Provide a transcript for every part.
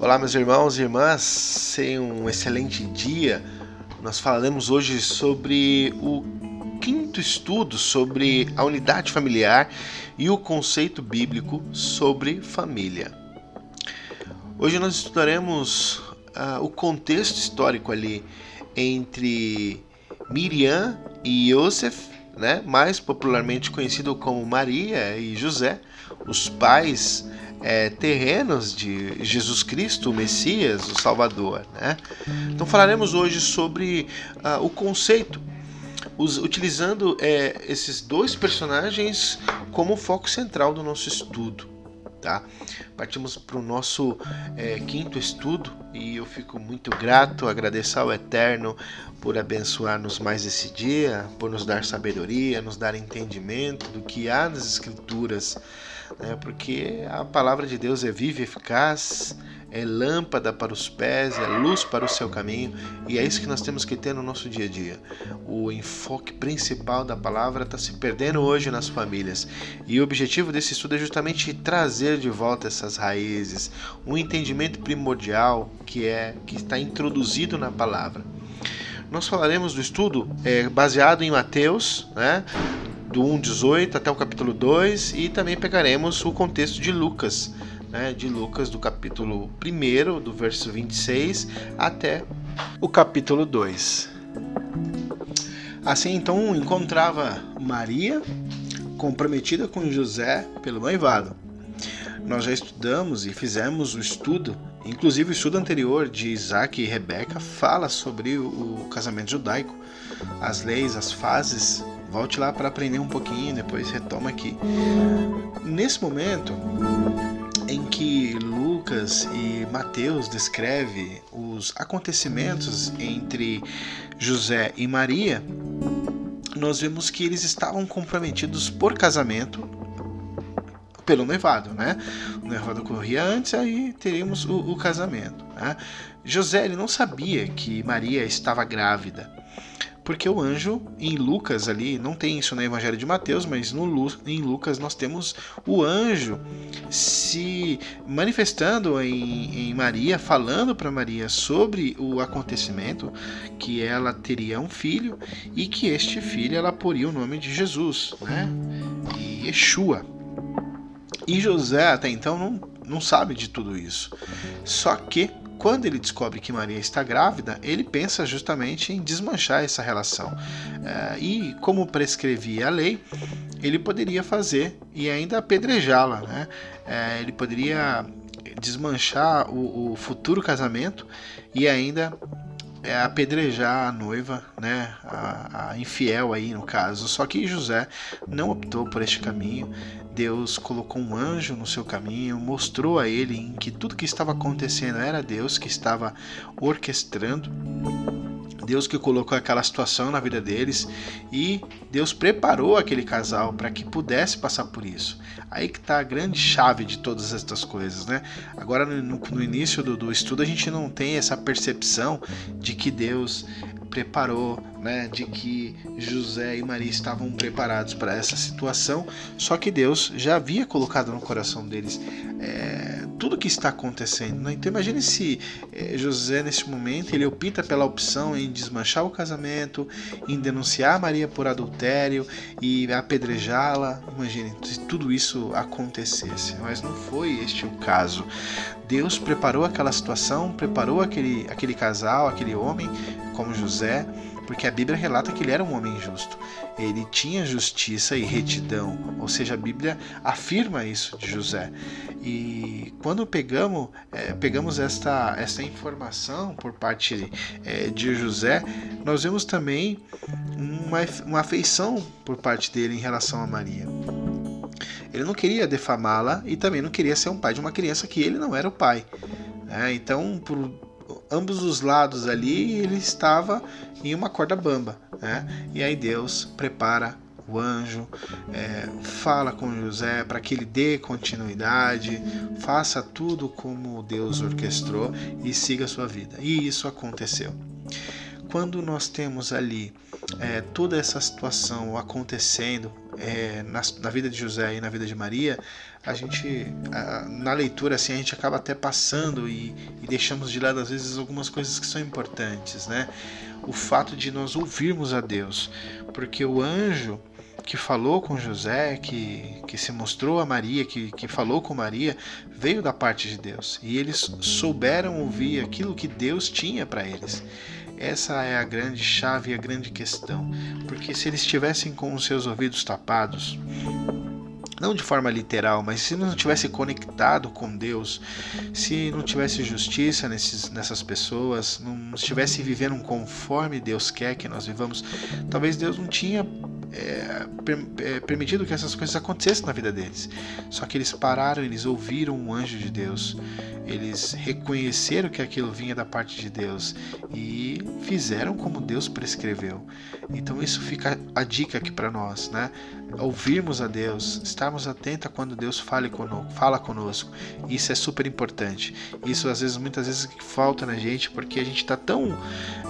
Olá, meus irmãos e irmãs, tenham um excelente dia. Nós falaremos hoje sobre o quinto estudo sobre a unidade familiar e o conceito bíblico sobre família. Hoje nós estudaremos uh, o contexto histórico ali entre Miriam e Yosef, né, mais popularmente conhecido como Maria e José, os pais é, terrenos de Jesus Cristo, o Messias, o Salvador. Né? Então falaremos hoje sobre uh, o conceito, utilizando é, esses dois personagens como foco central do nosso estudo. Tá? Partimos para o nosso é, quinto estudo e eu fico muito grato, agradecer ao Eterno por abençoar-nos mais esse dia, por nos dar sabedoria, nos dar entendimento do que há nas Escrituras né? porque a palavra de Deus é viva e eficaz, é lâmpada para os pés, é luz para o seu caminho, e é isso que nós temos que ter no nosso dia a dia. O enfoque principal da palavra está se perdendo hoje nas famílias, e o objetivo desse estudo é justamente trazer de volta essas raízes, um entendimento primordial que é que está introduzido na palavra. Nós falaremos do estudo é, baseado em Mateus, né, do 1,18 até o capítulo 2 e também pegaremos o contexto de Lucas, né, de Lucas do capítulo 1, do verso 26 até o capítulo 2. Assim então encontrava Maria comprometida com José pelo noivado. Nós já estudamos e fizemos o estudo, inclusive o estudo anterior de Isaac e Rebeca fala sobre o casamento judaico, as leis, as fases Volte lá para aprender um pouquinho, depois retoma aqui. Nesse momento em que Lucas e Mateus descreve os acontecimentos entre José e Maria, nós vemos que eles estavam comprometidos por casamento pelo noivado, né? O noivado ocorria antes, aí teríamos o, o casamento. Né? José ele não sabia que Maria estava grávida porque o anjo em Lucas ali, não tem isso no Evangelho de Mateus, mas no, em Lucas nós temos o anjo se manifestando em, em Maria, falando para Maria sobre o acontecimento, que ela teria um filho e que este filho ela poria o nome de Jesus, né? E Yeshua. E José até então não, não sabe de tudo isso. Só que quando ele descobre que Maria está grávida, ele pensa justamente em desmanchar essa relação. É, e como prescrevia a lei, ele poderia fazer e ainda apedrejá-la. Né? É, ele poderia desmanchar o, futuro casamento e ainda é apedrejar a noiva, né, a, a, infiel aí no caso. Só que José não optou por este caminho. Deus colocou um anjo no seu caminho, mostrou a ele em que tudo que estava acontecendo era Deus que estava orquestrando. Deus que colocou aquela situação na vida deles e Deus preparou aquele casal para que pudesse passar por isso. Aí que está a grande chave de todas estas coisas, né? Agora no, no início do, do estudo a gente não tem essa percepção de que Deus preparou, né, de que José e Maria estavam preparados para essa situação, só que Deus já havia colocado no coração deles é, tudo que está acontecendo. Né? Então imagine se é, José nesse momento ele opta pela opção em desmanchar o casamento, em denunciar Maria por adultério e apedrejá-la. Imagine se tudo isso acontecesse, mas não foi este o caso. Deus preparou aquela situação, preparou aquele, aquele casal, aquele homem como José, porque a Bíblia relata que ele era um homem justo. Ele tinha justiça e retidão, ou seja, a Bíblia afirma isso de José. E quando pegamos, é, pegamos esta, esta informação por parte é, de José, nós vemos também uma, uma afeição por parte dele em relação a Maria. Ele não queria defamá-la e também não queria ser um pai de uma criança que ele não era o pai. É, então, por, ambos os lados ali, ele estava em uma corda bamba. Né? E aí Deus prepara o anjo, é, fala com José para que ele dê continuidade, faça tudo como Deus orquestrou e siga a sua vida. E isso aconteceu. Quando nós temos ali é, toda essa situação acontecendo, é, na, na, vida de José e na vida de Maria, a gente, a, na leitura, assim, a gente acaba até passando e, e, deixamos de lado, às vezes, algumas coisas que são importantes, né? O fato de nós ouvirmos a Deus, porque o anjo que falou com José, que, que se mostrou a Maria, que, que falou com Maria, veio da parte de Deus. E eles souberam ouvir aquilo que Deus tinha para eles. Essa é a grande chave e a grande questão. Porque se eles estivessem com os seus ouvidos tapados, não de forma literal, mas se não tivesse conectado com Deus, se não tivesse justiça nesses, nessas pessoas, não estivesse vivendo conforme Deus quer que nós vivamos, talvez Deus não tinha é, é, permitido que essas coisas acontecessem na vida deles. Só que eles pararam, eles ouviram o anjo de Deus, eles reconheceram que aquilo vinha da parte de Deus e fizeram como Deus prescreveu. Então isso fica a dica aqui para nós, né? Ouvirmos a Deus, estarmos atentos quando Deus fale conosco, fala conosco. Isso é super importante. Isso às vezes, muitas vezes falta na gente porque a gente está tão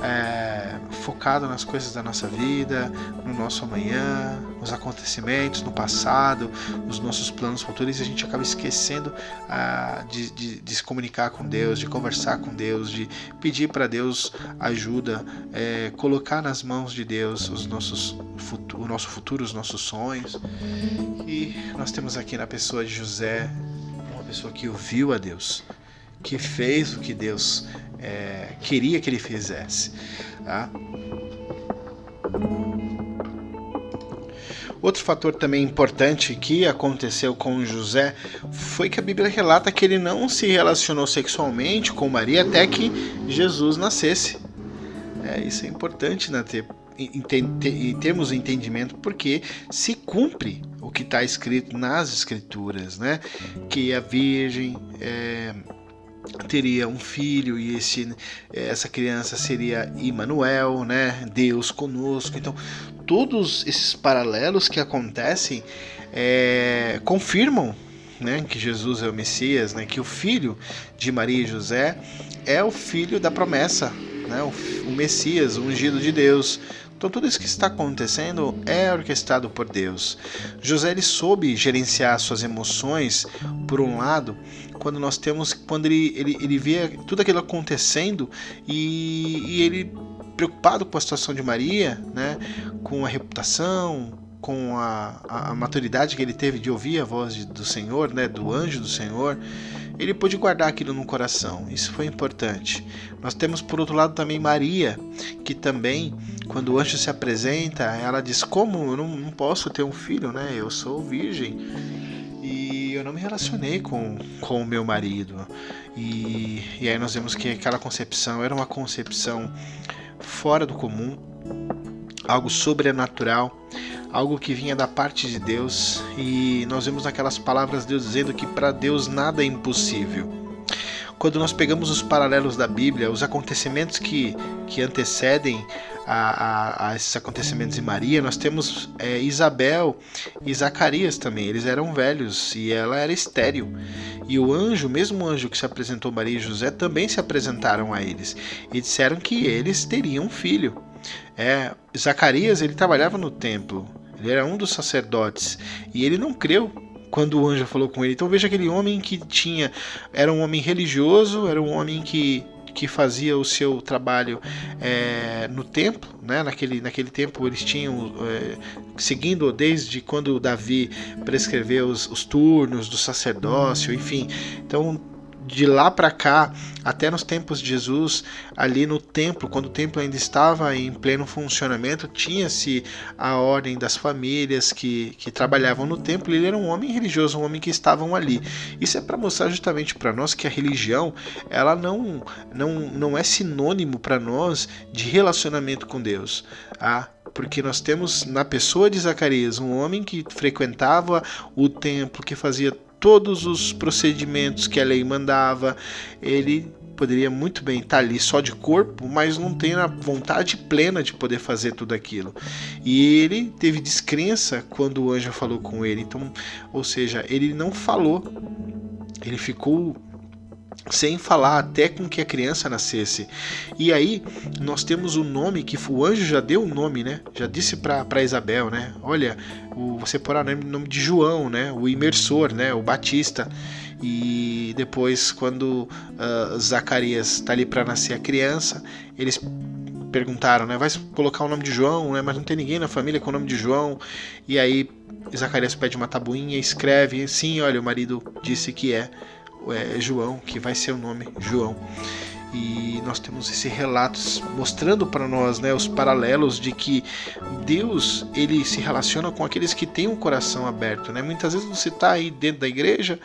é, focado nas coisas da nossa vida, no nosso amanhã, nos acontecimentos, no passado, nos nossos planos futuros e a gente acaba esquecendo ah, de, de, de, se comunicar com Deus, de conversar com Deus, de pedir para Deus ajuda, é, colocar nas mãos de Deus os nossos o nosso futuro, os nossos sonhos. E nós temos aqui na pessoa de José uma pessoa que ouviu a Deus, que fez o que Deus é, queria que ele fizesse. Tá? Outro fator também importante que aconteceu com José foi que a Bíblia relata que ele não se relacionou sexualmente com Maria até que Jesus nascesse. É, isso é importante né, ter, em termos entendimento, porque se cumpre o que está escrito nas Escrituras, né? Que a Virgem é, teria um filho e esse, essa criança seria Emmanuel, né? Deus conosco. Então, todos esses paralelos que acontecem é, confirmam né, que Jesus é o Messias, né, que o filho de Maria e José é o filho da promessa, né, o, o Messias, o ungido de Deus. Então tudo isso que está acontecendo é orquestrado por Deus. José ele soube gerenciar suas emoções, por um lado, quando nós temos, quando ele, ele, ele vê tudo aquilo acontecendo e, e ele preocupado com a situação de Maria, né, com a reputação, com a, a, a, maturidade que ele teve de ouvir a voz de, do Senhor, né, do anjo do Senhor, ele pôde guardar aquilo no coração. Isso foi importante. Nós temos por outro lado também Maria, que também, quando o anjo se apresenta, ela diz: Como eu não, não posso ter um filho, né? Eu sou virgem e eu não me relacionei com, com o meu marido. E, e aí nós vemos que aquela concepção era uma concepção fora do comum, algo sobrenatural, algo que vinha da parte de Deus, e nós vemos naquelas palavras Deus dizendo que para Deus nada é impossível. Quando nós pegamos os paralelos da Bíblia, os acontecimentos que, que antecedem a, a, a esses acontecimentos em Maria, nós temos é, Isabel e Zacarias também. Eles eram velhos e ela era estéril. E o anjo, mesmo anjo que se apresentou Maria e José, também se apresentaram a eles e disseram que eles teriam um filho. É, Zacarias ele trabalhava no templo, ele era um dos sacerdotes e ele não creu quando o anjo falou com ele. Então veja aquele homem que tinha, era um homem religioso, era um homem que que fazia o seu trabalho é, no templo, né? naquele, naquele tempo eles tinham, é, seguindo desde quando Davi prescreveu os, os turnos do sacerdócio, enfim. Então de lá para cá, até nos tempos de Jesus, ali no templo, quando o templo ainda estava em pleno funcionamento, tinha-se a ordem das famílias que, que trabalhavam no templo. Ele era um homem religioso, um homem que estavam ali. Isso é para mostrar justamente para nós que a religião, ela não, não, não é sinônimo para nós de relacionamento com Deus. Ah, porque nós temos na pessoa de Zacarias um homem que frequentava o templo, que fazia todos os procedimentos que a lei mandava. Ele poderia muito bem estar ali só de corpo, mas não tem a vontade plena de poder fazer tudo aquilo. E ele teve descrença quando o anjo falou com ele. Então, ou seja, ele não falou. Ele ficou sem falar até com que a criança nascesse. E aí nós temos o nome que o anjo já deu o nome, né? Já disse para Isabel, né? Olha, o, você porá o nome de João, né? O imersor, né? O Batista. E depois, quando uh, Zacarias está ali para nascer a criança, eles perguntaram, né? Vai colocar o nome de João, né? Mas não tem ninguém na família com o nome de João. E aí Zacarias pede uma tabuinha, escreve, sim, olha, o marido disse que é é, João, que vai ser o nome João. E nós temos esse relato mostrando para nós né, os paralelos de que Deus ele se relaciona com aqueles que têm um coração aberto. Né? Muitas vezes você está aí dentro da igreja,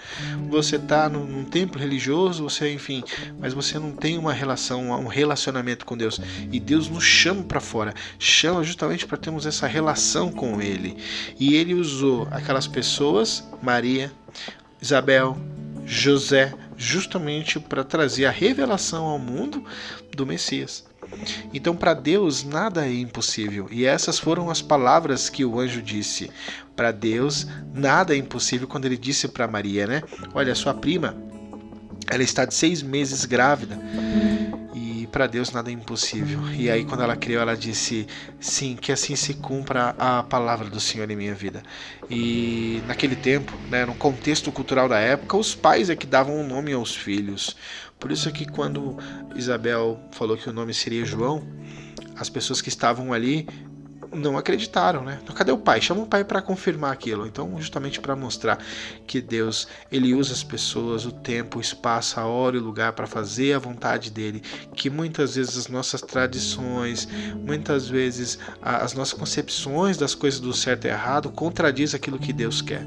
você está num, num, templo religioso, você enfim, mas você não tem uma relação, um relacionamento com Deus. E Deus nos chama para fora, chama justamente para termos essa relação com Ele. E Ele usou aquelas pessoas, Maria, Isabel, José, justamente para trazer a revelação ao mundo do Messias. Então, para Deus, nada é impossível. E essas foram as palavras que o anjo disse. Para Deus, nada é impossível quando ele disse para Maria, né? Olha, sua prima, ela está de seis meses grávida para Deus nada é impossível. E aí, quando ela criou, ela disse: Sim, que assim se cumpra a palavra do Senhor em minha vida. E naquele tempo, né, no contexto cultural da época, os pais é que davam o um nome aos filhos. Por isso é que quando Isabel falou que o nome seria João, as pessoas que estavam ali não acreditaram, né? Então, cadê o pai? Chama o pai para confirmar aquilo. Então, justamente para mostrar que Deus, ele usa as pessoas, o tempo, o espaço, a hora e o lugar para fazer a vontade dele, que muitas vezes as nossas tradições, muitas vezes as nossas concepções das coisas do certo e errado contradiz aquilo que Deus quer.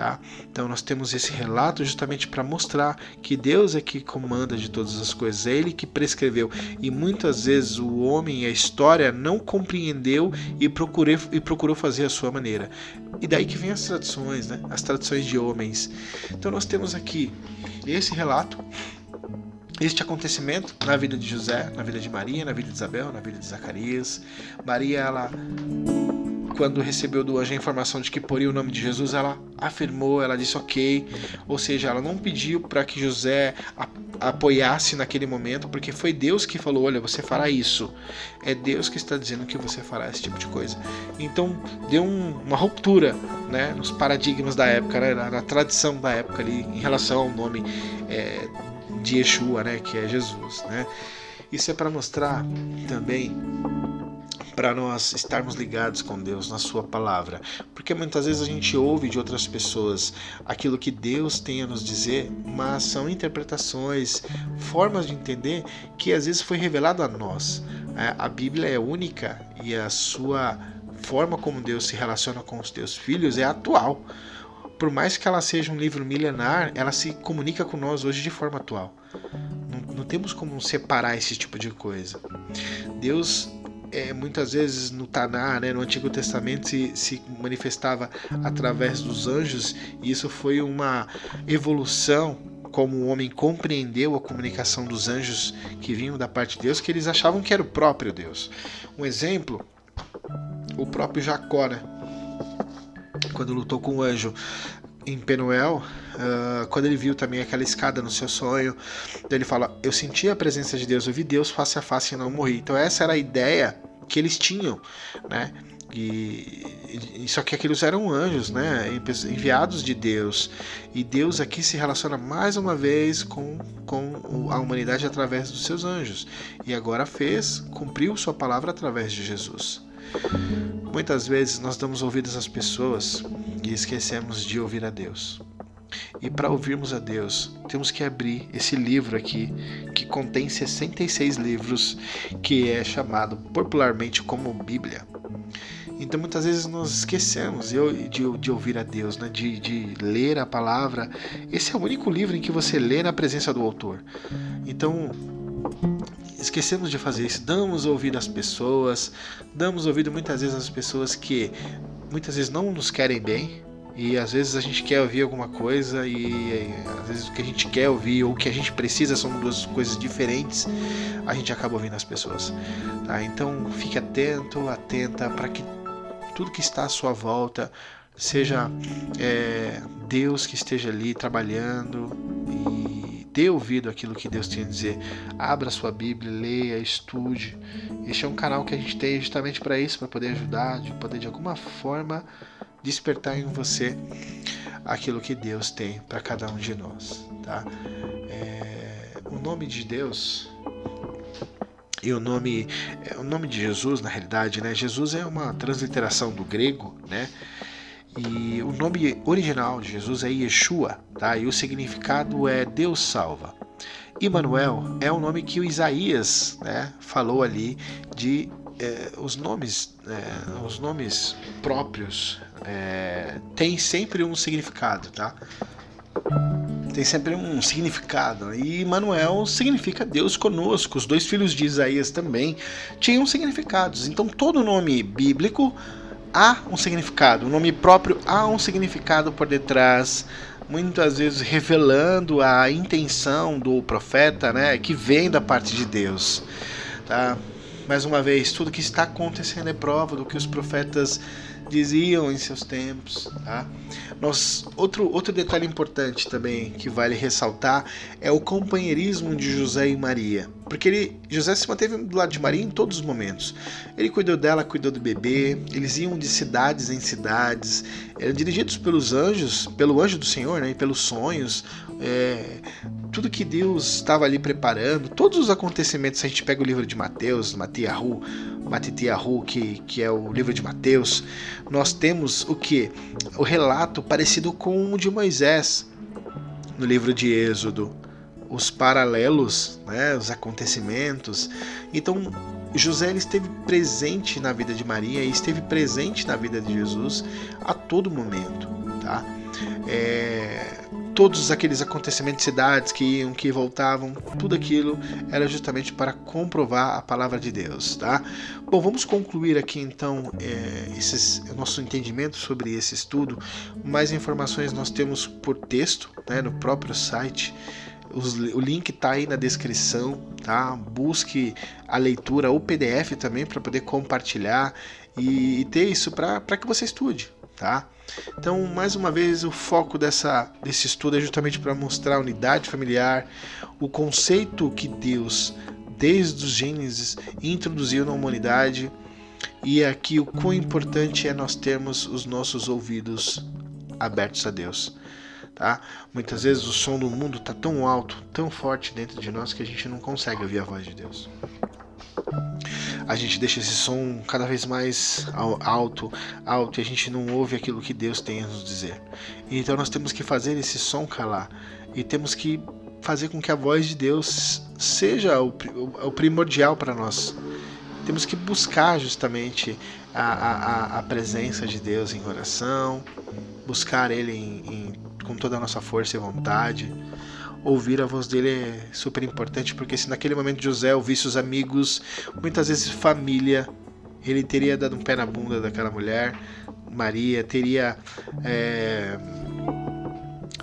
Tá? Então nós temos esse relato justamente para mostrar que Deus é que comanda de todas as coisas, é Ele que prescreveu. E muitas vezes o homem e a história não compreendeu e, procurei, e procurou fazer a sua maneira. E daí que vem as tradições, né? as tradições de homens. Então nós temos aqui esse relato este acontecimento na vida de José, na vida de Maria, na vida de Isabel, na vida de Zacarias. Maria, ela quando recebeu do anjo a informação de que poria o nome de Jesus, ela afirmou, ela disse ok, ou seja, ela não pediu para que José apoiasse naquele momento, porque foi Deus que falou: olha, você fará isso. É Deus que está dizendo que você fará esse tipo de coisa. Então deu um, uma ruptura né, nos paradigmas da época, né, na, na, tradição da época ali, em relação ao nome é, de Yeshua, né, que é Jesus. Né. Isso é para mostrar também para nós estarmos ligados com Deus na Sua palavra, porque muitas vezes a gente ouve de outras pessoas aquilo que Deus tem a nos dizer, mas são interpretações, formas de entender que às vezes foi revelado a nós. É, a Bíblia é única e a sua forma como Deus se relaciona com os teus filhos é atual. Por mais que ela seja um livro milenar, ela se comunica com nós hoje de forma atual. Não, não temos como separar esse tipo de coisa. Deus é, muitas vezes no Taná, né, no Antigo Testamento, se, se manifestava através dos anjos, e isso foi uma evolução como o homem compreendeu a comunicação dos anjos que vinham da parte de Deus, que eles achavam que era o próprio Deus. Um exemplo, o próprio Jacó, né? quando lutou com o anjo em Penuel, uh, quando ele viu também aquela escada no seu sonho, ele fala: Eu senti a presença de Deus, eu vi Deus face a face e não morri. Então, essa era a ideia que eles tinham, né? E, e, só que aqueles eram anjos, né? Enviados de Deus. E Deus aqui se relaciona mais uma vez com, com a humanidade através dos seus anjos. E agora fez, cumpriu sua palavra através de Jesus. Muitas vezes nós damos ouvidos às pessoas e esquecemos de ouvir a Deus. E para ouvirmos a Deus, temos que abrir esse livro aqui, que contém 66 livros, que é chamado popularmente como Bíblia. Então muitas vezes nós esquecemos de, de, de ouvir a Deus, né? de, de ler a palavra. Esse é o único livro em que você lê na presença do autor. Então esquecemos de fazer isso. Damos ouvido às pessoas, damos ouvido muitas vezes às pessoas que muitas vezes não nos querem bem. E às vezes a gente quer ouvir alguma coisa e às vezes o que a gente quer ouvir ou o que a gente precisa são duas coisas diferentes. A gente acaba ouvindo as pessoas. Tá? Então fique atento, atenta para que tudo que está à sua volta seja é, Deus que esteja ali trabalhando e dê ouvido àquilo que Deus tem a dizer. Abra sua Bíblia, leia, estude. Este é um canal que a gente tem justamente para isso, para poder ajudar, de poder de alguma forma despertar em você aquilo que Deus tem para cada um de nós, tá? É, o nome de Deus e o nome, é, o nome de Jesus, na realidade, né? Jesus é uma transliteração do grego, né? E o nome original de Jesus é Yeshua, tá? E o significado é Deus salva. Emmanuel é o nome que o Isaías, né, falou ali de é, os nomes, é, os nomes próprios é, tem sempre um significado, tá? Tem sempre um significado. E Manuel significa Deus conosco. Os dois filhos de Isaías também tinham significados. Então todo nome bíblico há um significado. O nome próprio há um significado por detrás muitas vezes revelando a intenção do profeta, né, que vem da parte de Deus, tá? Mais uma vez, tudo que está acontecendo é prova do que os profetas diziam em seus tempos. Tá? Nós, outro, outro detalhe importante também que vale ressaltar é o companheirismo de José e Maria. Porque ele, José se manteve do lado de Maria em todos os momentos. Ele cuidou dela, cuidou do bebê, eles iam de cidades em cidades, eram dirigidos pelos anjos, pelo anjo do Senhor, né, e pelos sonhos. É, tudo que Deus estava ali preparando, todos os acontecimentos, a gente pega o livro de Mateus, Matiahu, Matitiahu, que, que é o livro de Mateus, nós temos o que? O relato parecido com o de Moisés no livro de Êxodo, os paralelos, né, os acontecimentos. Então, José ele esteve presente na vida de Maria e esteve presente na vida de Jesus a todo momento, tá? É, todos aqueles acontecimentos de cidades que iam, que voltavam, tudo aquilo era justamente para comprovar a palavra de Deus, tá? Bom, vamos concluir aqui então é, esses, nosso entendimento sobre esse estudo. Mais informações nós temos por texto, né, no próprio site. O link está aí na descrição, tá? Busque a leitura ou PDF também para poder compartilhar e ter isso para que você estude, tá? Então, mais uma vez, o foco dessa, desse estudo é justamente para mostrar a unidade familiar, o conceito que Deus, desde os Gênesis, introduziu na humanidade e aqui o quão importante é nós termos os nossos ouvidos abertos a Deus. Tá? Muitas vezes o som do mundo está tão alto, tão forte dentro de nós que a gente não consegue ouvir a voz de Deus a gente deixa esse som cada vez mais alto, alto e a gente não ouve aquilo que Deus tem a nos dizer. Então nós temos que fazer esse som calar e temos que fazer com que a voz de Deus seja o, o primordial para nós. Temos que buscar justamente a, a, a, presença de Deus em oração, buscar Ele em, em, com toda a nossa força e vontade ouvir a voz dele é super importante, porque se naquele momento José ouvisse os amigos, muitas vezes família, ele teria dado um pé na bunda daquela mulher, Maria, teria é,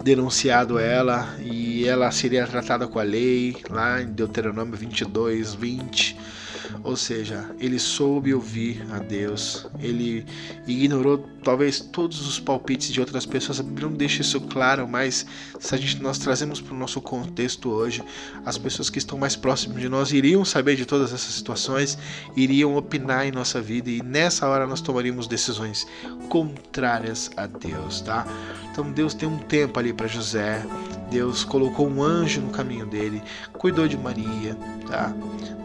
denunciado ela e ela seria tratada com a lei, lá em Deuteronômio 22, 20 ou seja, ele soube ouvir a Deus, ele ignorou talvez todos os palpites de outras pessoas. A Bíblia não deixa isso claro, mas se a gente, nós trazemos para o nosso contexto hoje, as pessoas que estão mais próximas de nós iriam saber de todas essas situações, iriam opinar em nossa vida e nessa hora nós tomaríamos decisões contrárias a Deus, tá? Então Deus tem um tempo ali para José, Deus colocou um anjo no caminho dele, cuidou de Maria, tá?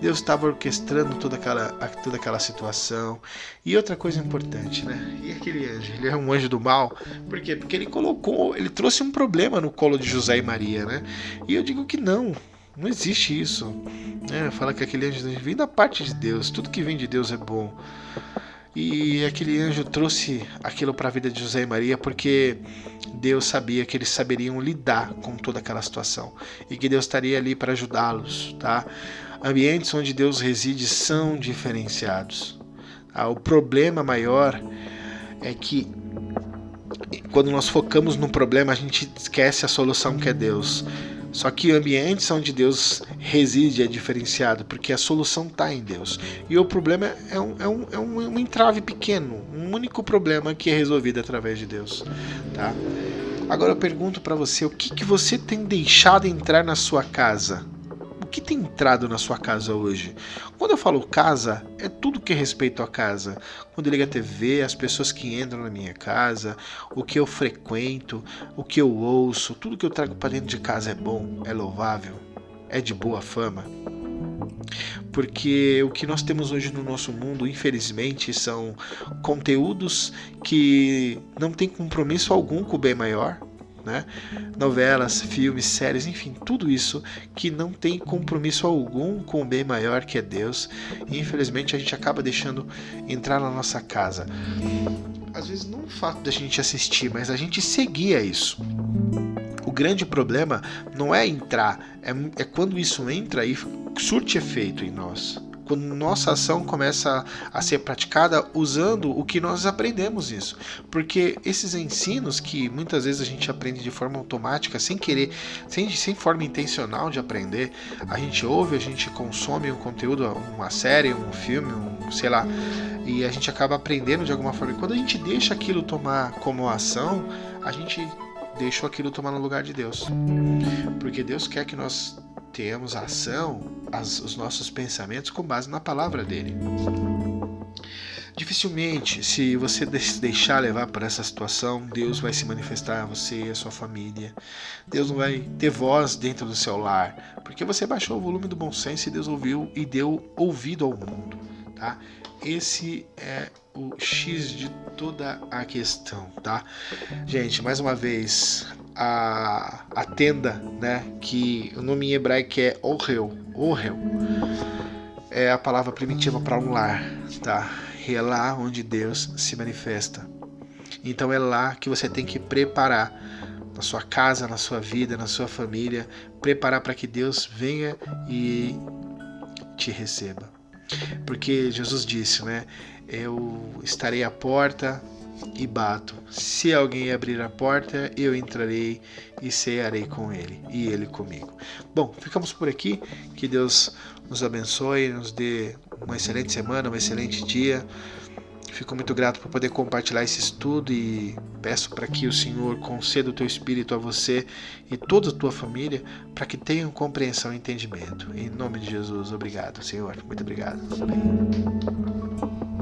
Deus estava orquestrando toda aquela, toda aquela situação. E outra coisa importante, né? E aquele anjo? Ele é um anjo do mal. Por quê? Porque ele colocou, ele trouxe um problema no colo de José e Maria, né? E eu digo que não. Não existe isso. Né? Fala que aquele anjo vem da parte de Deus. Tudo que vem de Deus é bom. E aquele anjo trouxe aquilo para a vida de José e Maria porque Deus sabia que eles saberiam lidar com toda aquela situação e que Deus estaria ali para ajudá-los, tá? Ambientes onde Deus reside são diferenciados. Ah, o problema maior é que quando nós focamos no problema, a gente esquece a solução que é Deus. Só que ambientes onde Deus reside é diferenciado, porque a solução está em Deus. E o problema é um, é, um, é um, um entrave pequeno, um único problema que é resolvido através de Deus. Tá? Agora eu pergunto para você, o que, que você tem deixado entrar na sua casa? Que tem entrado na sua casa hoje? Quando eu falo casa, é tudo que é respeito à casa. Quando liga a TV, as pessoas que entram na minha casa, o que eu frequento, o que eu ouço, tudo que eu trago para dentro de casa é bom, é louvável, é de boa fama porque o que nós temos hoje no nosso mundo, infelizmente, são conteúdos que não têm compromisso algum com o bem maior, né? Novelas, filmes, séries, enfim, tudo isso que não tem compromisso algum com o bem maior que é Deus. E infelizmente a gente acaba deixando entrar na nossa casa. Às vezes não o fato da gente assistir, mas a gente seguia isso. O grande problema não é entrar, é, é quando isso entra e surte efeito em nós. Quando nossa ação começa a ser praticada usando o que nós aprendemos isso. Porque esses ensinos que muitas vezes a gente aprende de forma automática, sem querer, sem, sem forma intencional de aprender, a gente ouve, a gente consome um conteúdo, uma série, um filme, um, sei lá, e a gente acaba aprendendo de alguma forma. E quando a gente deixa aquilo tomar como ação, a gente deixou aquilo tomar no lugar de Deus. Porque Deus quer que nós tenhamos ação, as, os nossos pensamentos com base na palavra dele. Dificilmente, se você se deixar levar por essa situação, Deus vai se manifestar a você e a sua família. Deus não vai ter voz dentro do seu lar, porque você baixou o volume do bom senso e Deus ouviu e deu ouvido ao mundo, tá? Esse é o X de toda a questão, tá? Gente, mais uma vez, a, a tenda, né? Que o nome em hebraico é Ohel, Ohel, é a palavra primitiva para um lar, tá? E é lá onde Deus se manifesta. Então é lá que você tem que preparar na sua casa, na sua vida, na sua família, preparar para que Deus venha e te receba. Porque Jesus disse, né? Eu estarei à porta e bato. Se alguém abrir a porta, eu entrarei e cearei com ele e ele comigo. Bom, ficamos por aqui. Que Deus nos abençoe, nos dê uma excelente semana, um excelente dia. Fico muito grato por poder compartilhar esse estudo e peço para que o Senhor conceda o teu espírito a você e toda a tua família para que tenham compreensão e entendimento. Em nome de Jesus, obrigado, Senhor. Muito obrigado. Amém.